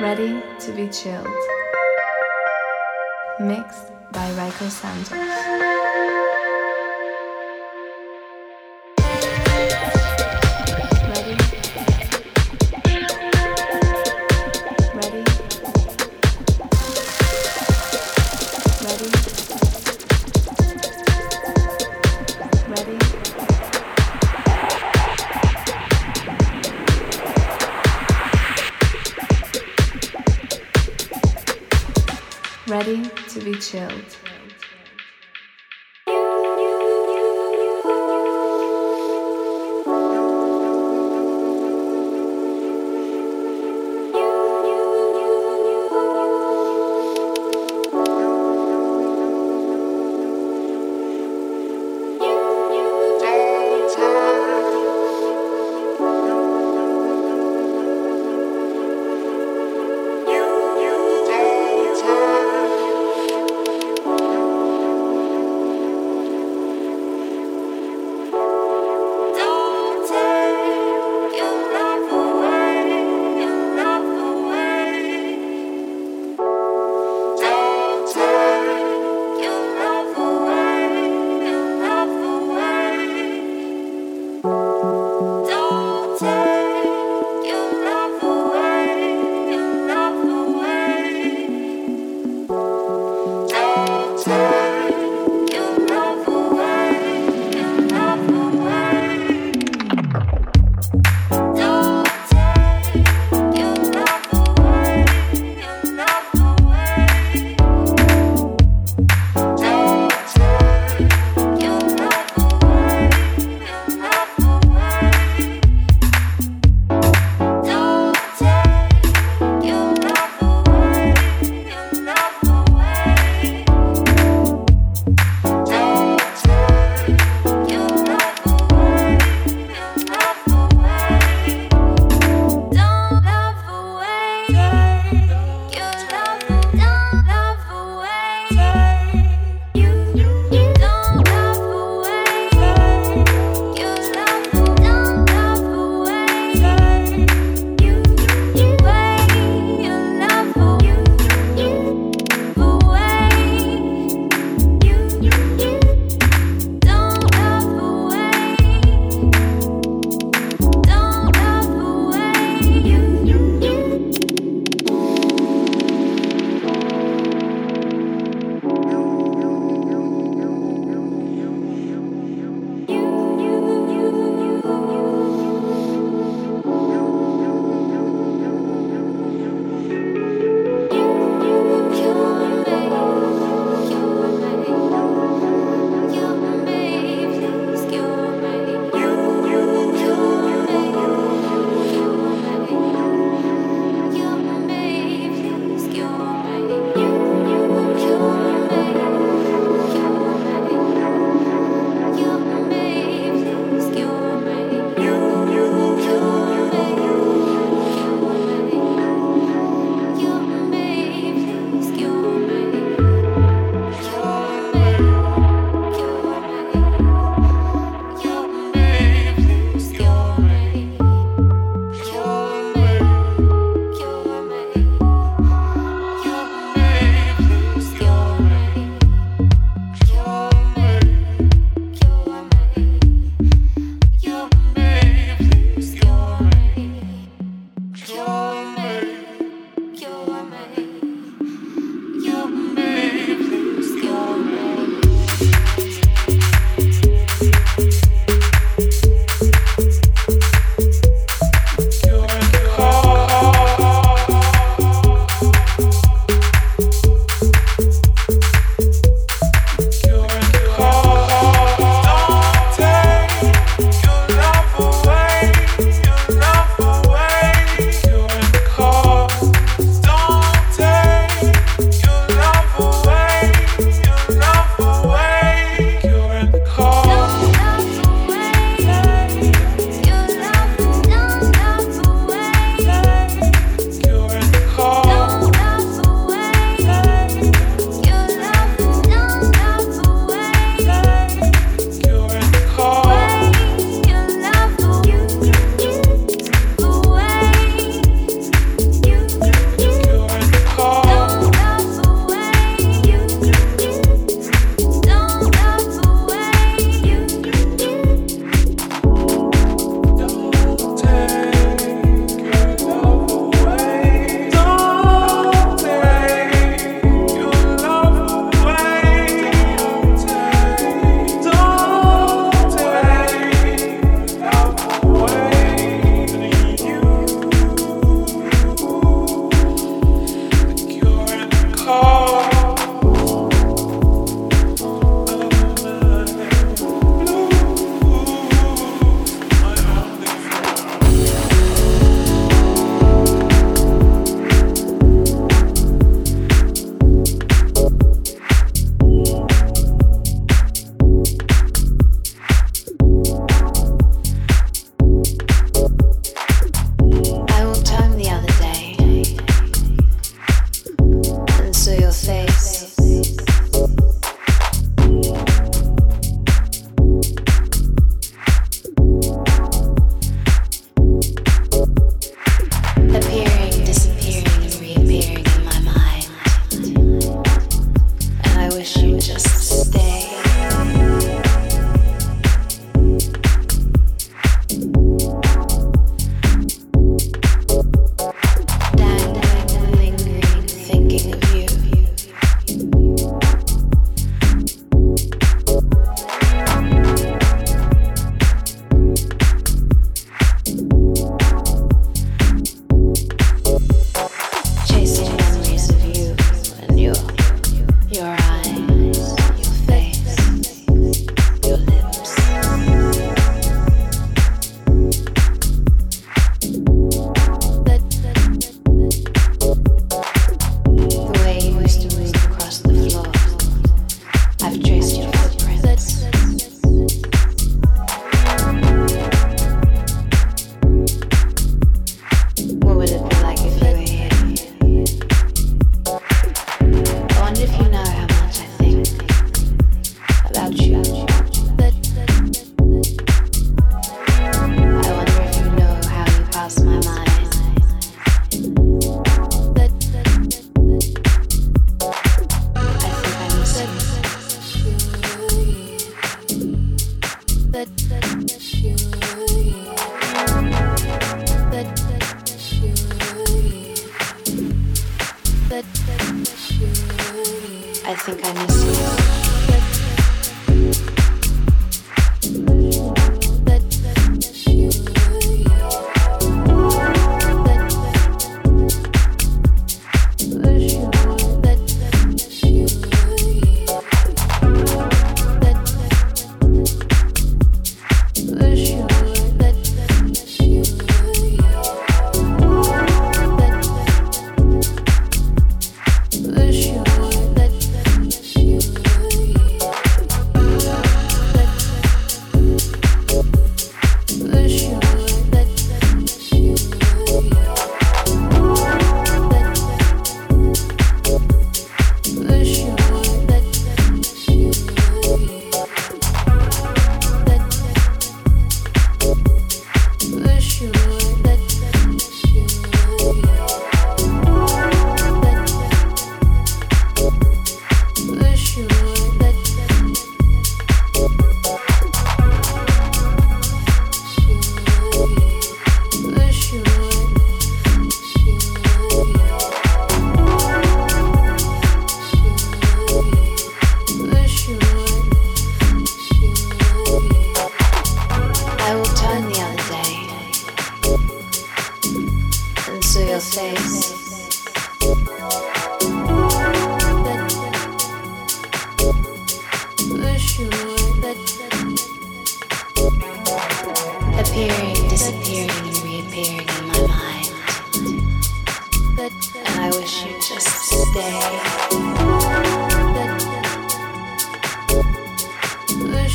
Ready to be chilled. Mixed by Rayco Santos. Chilled.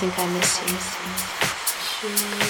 think I miss you.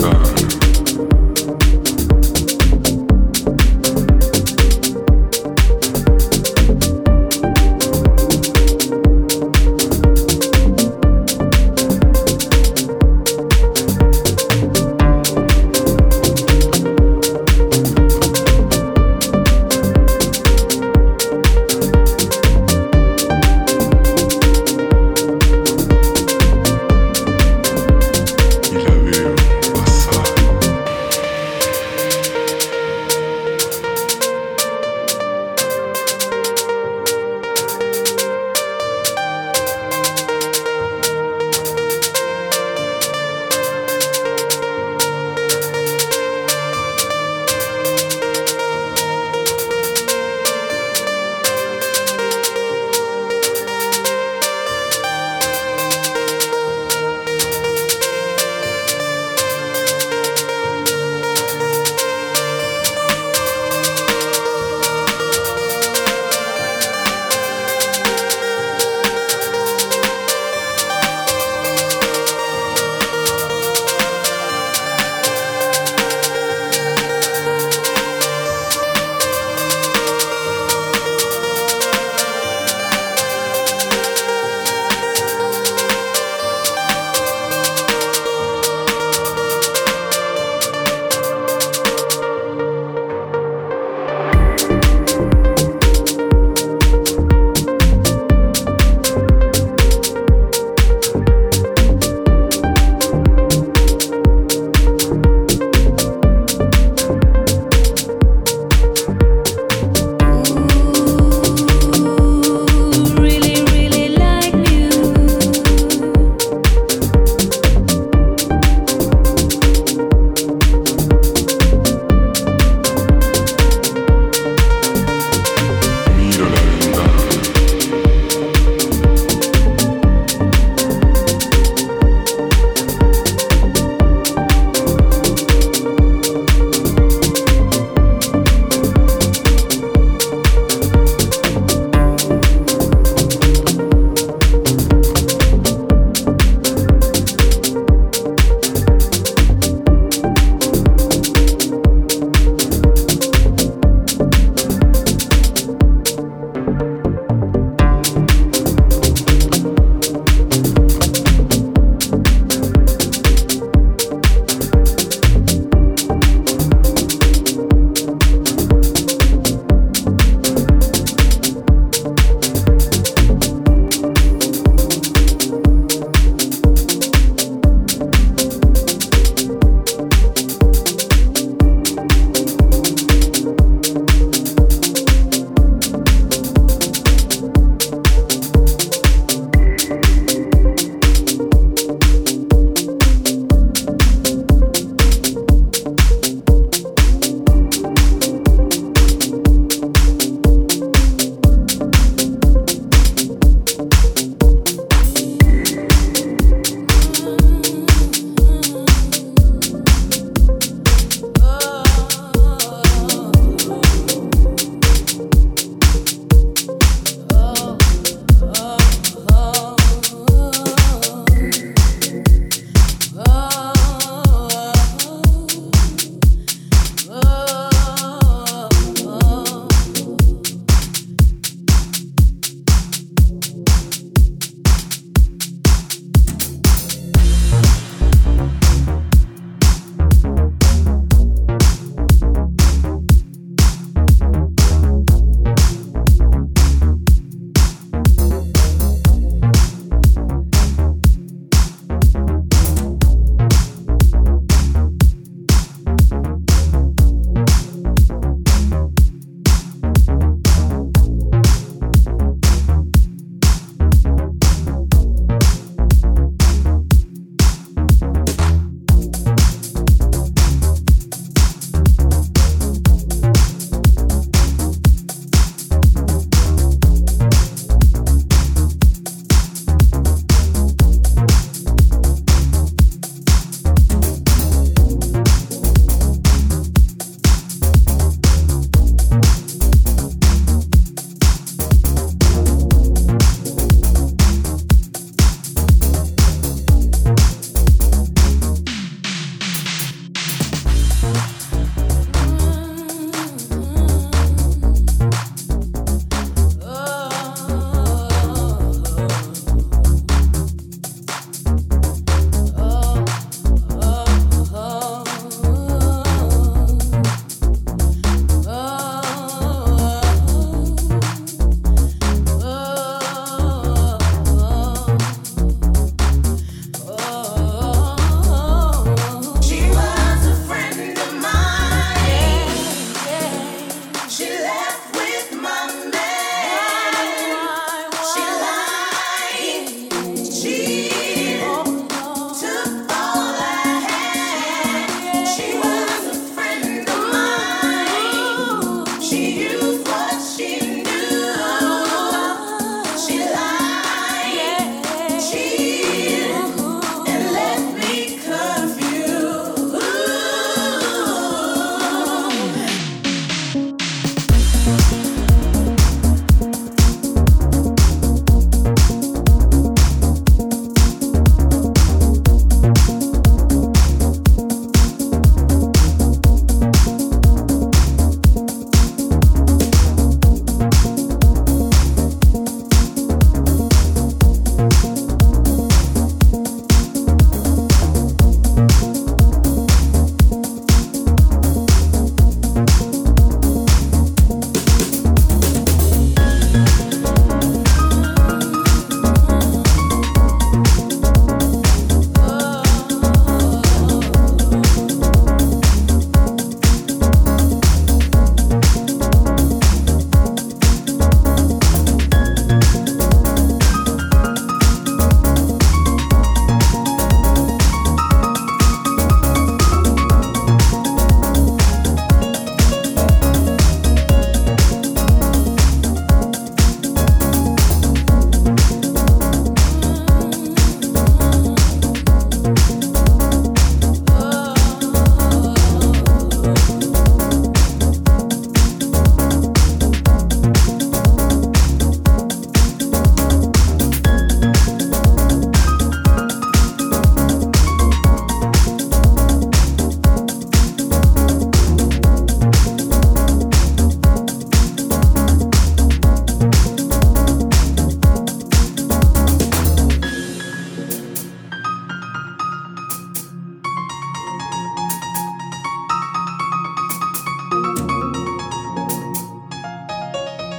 Uh.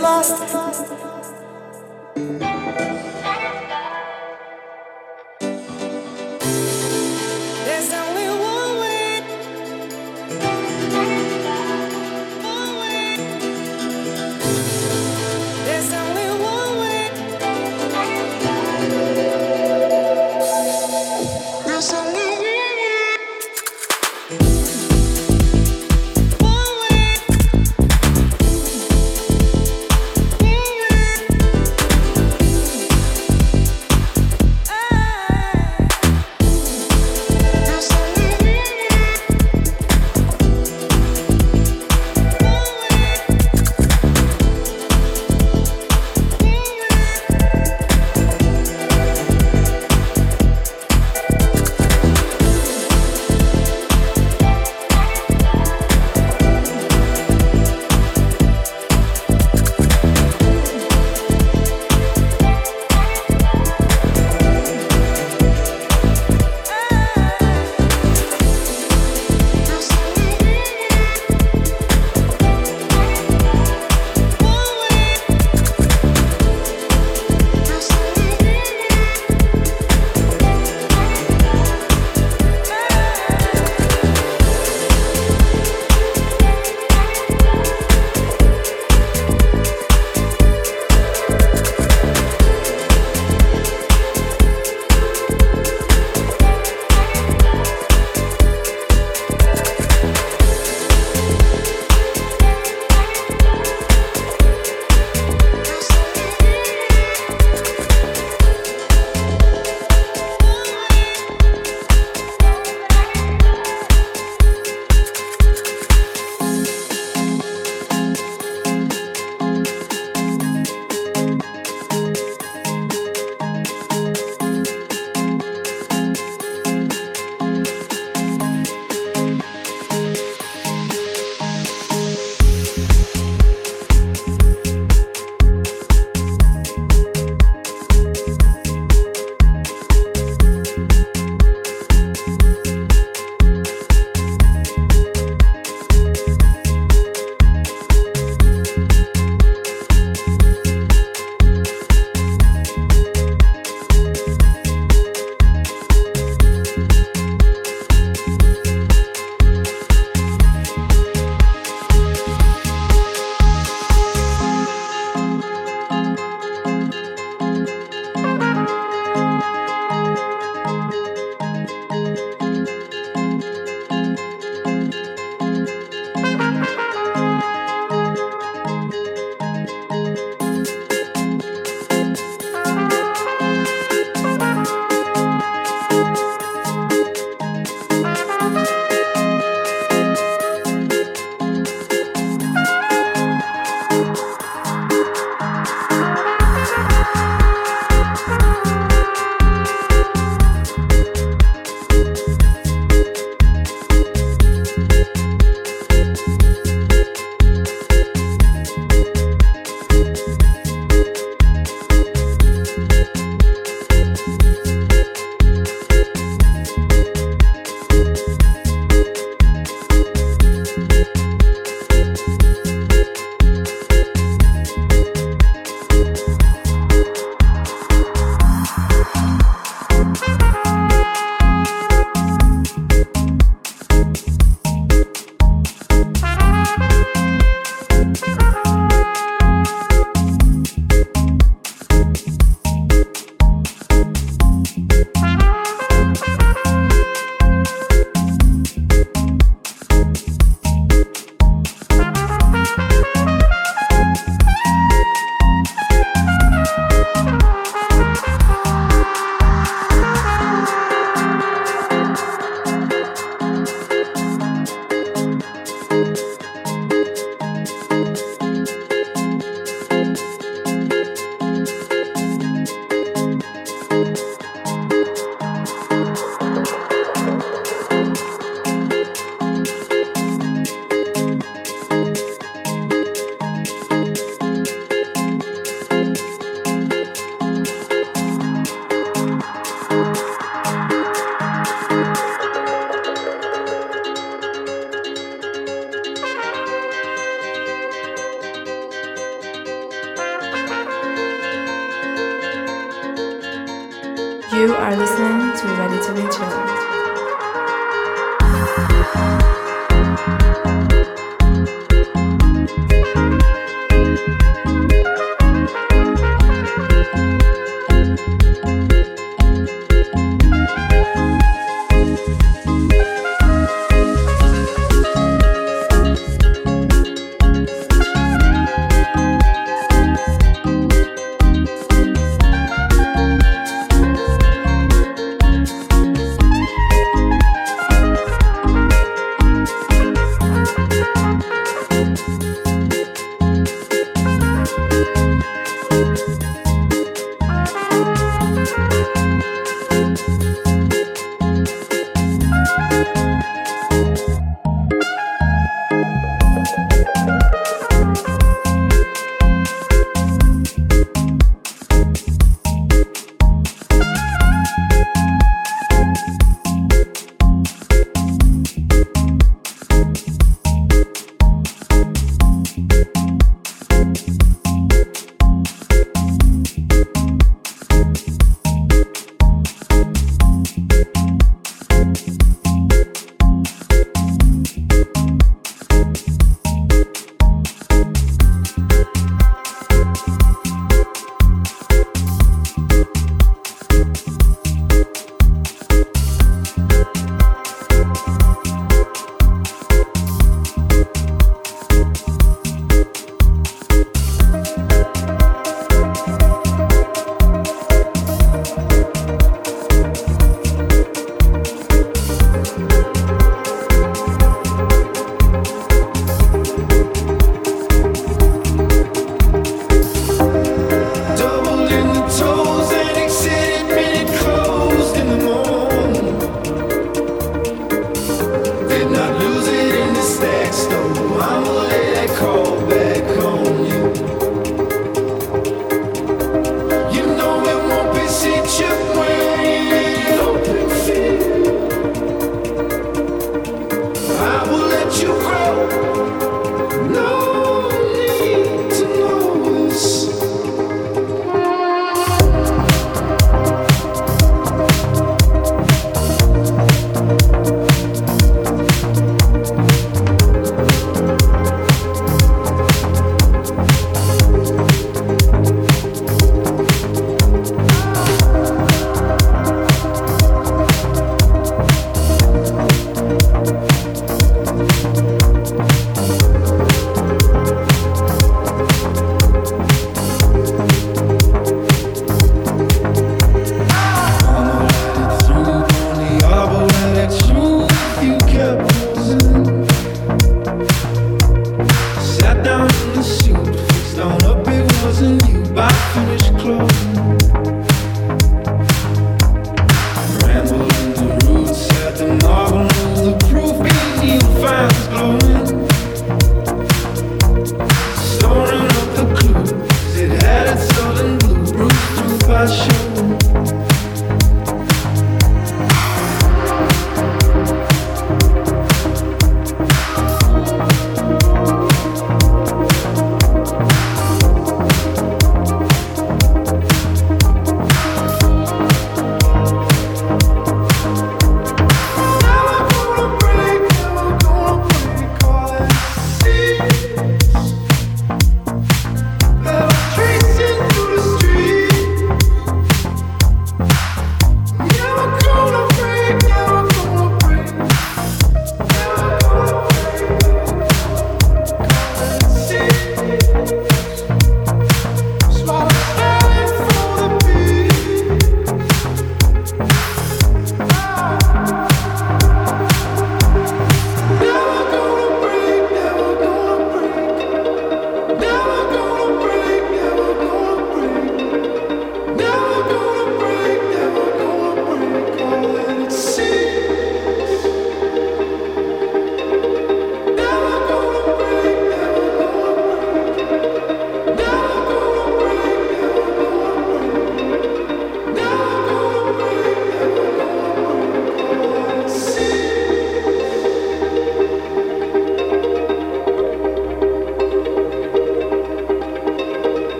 lost.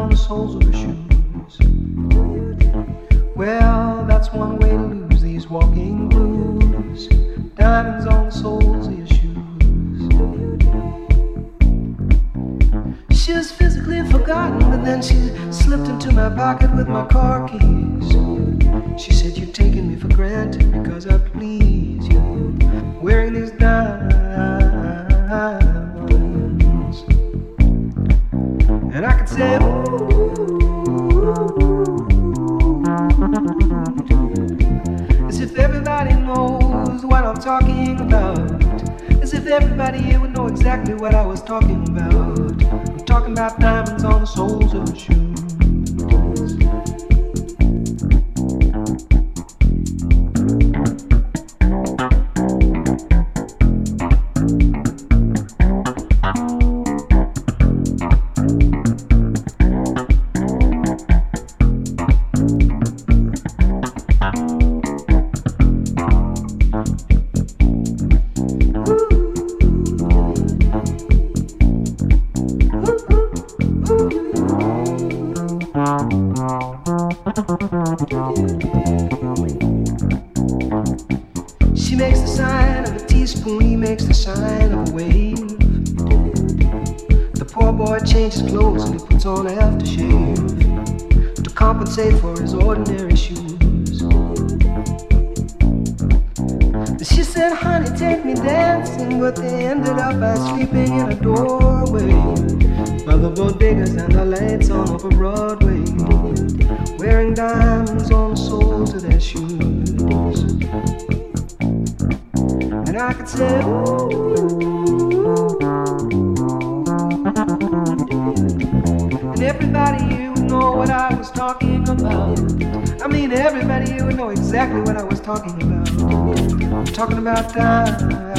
On the soles of her shoes. She makes the sign of a teaspoon, he makes the sign of a wave. The poor boy changes clothes and he puts on aftershave to compensate for his ordinary shoes. She said, honey, take me dancing, but they ended up by sleeping in a doorway by the bodegas and the lights on over Broadway wearing diamonds on the soles of their shoes. And I could say, ooh. And everybody here would know what I was talking about. I mean, everybody here would know exactly what I was talking about. I'm talking about diamonds.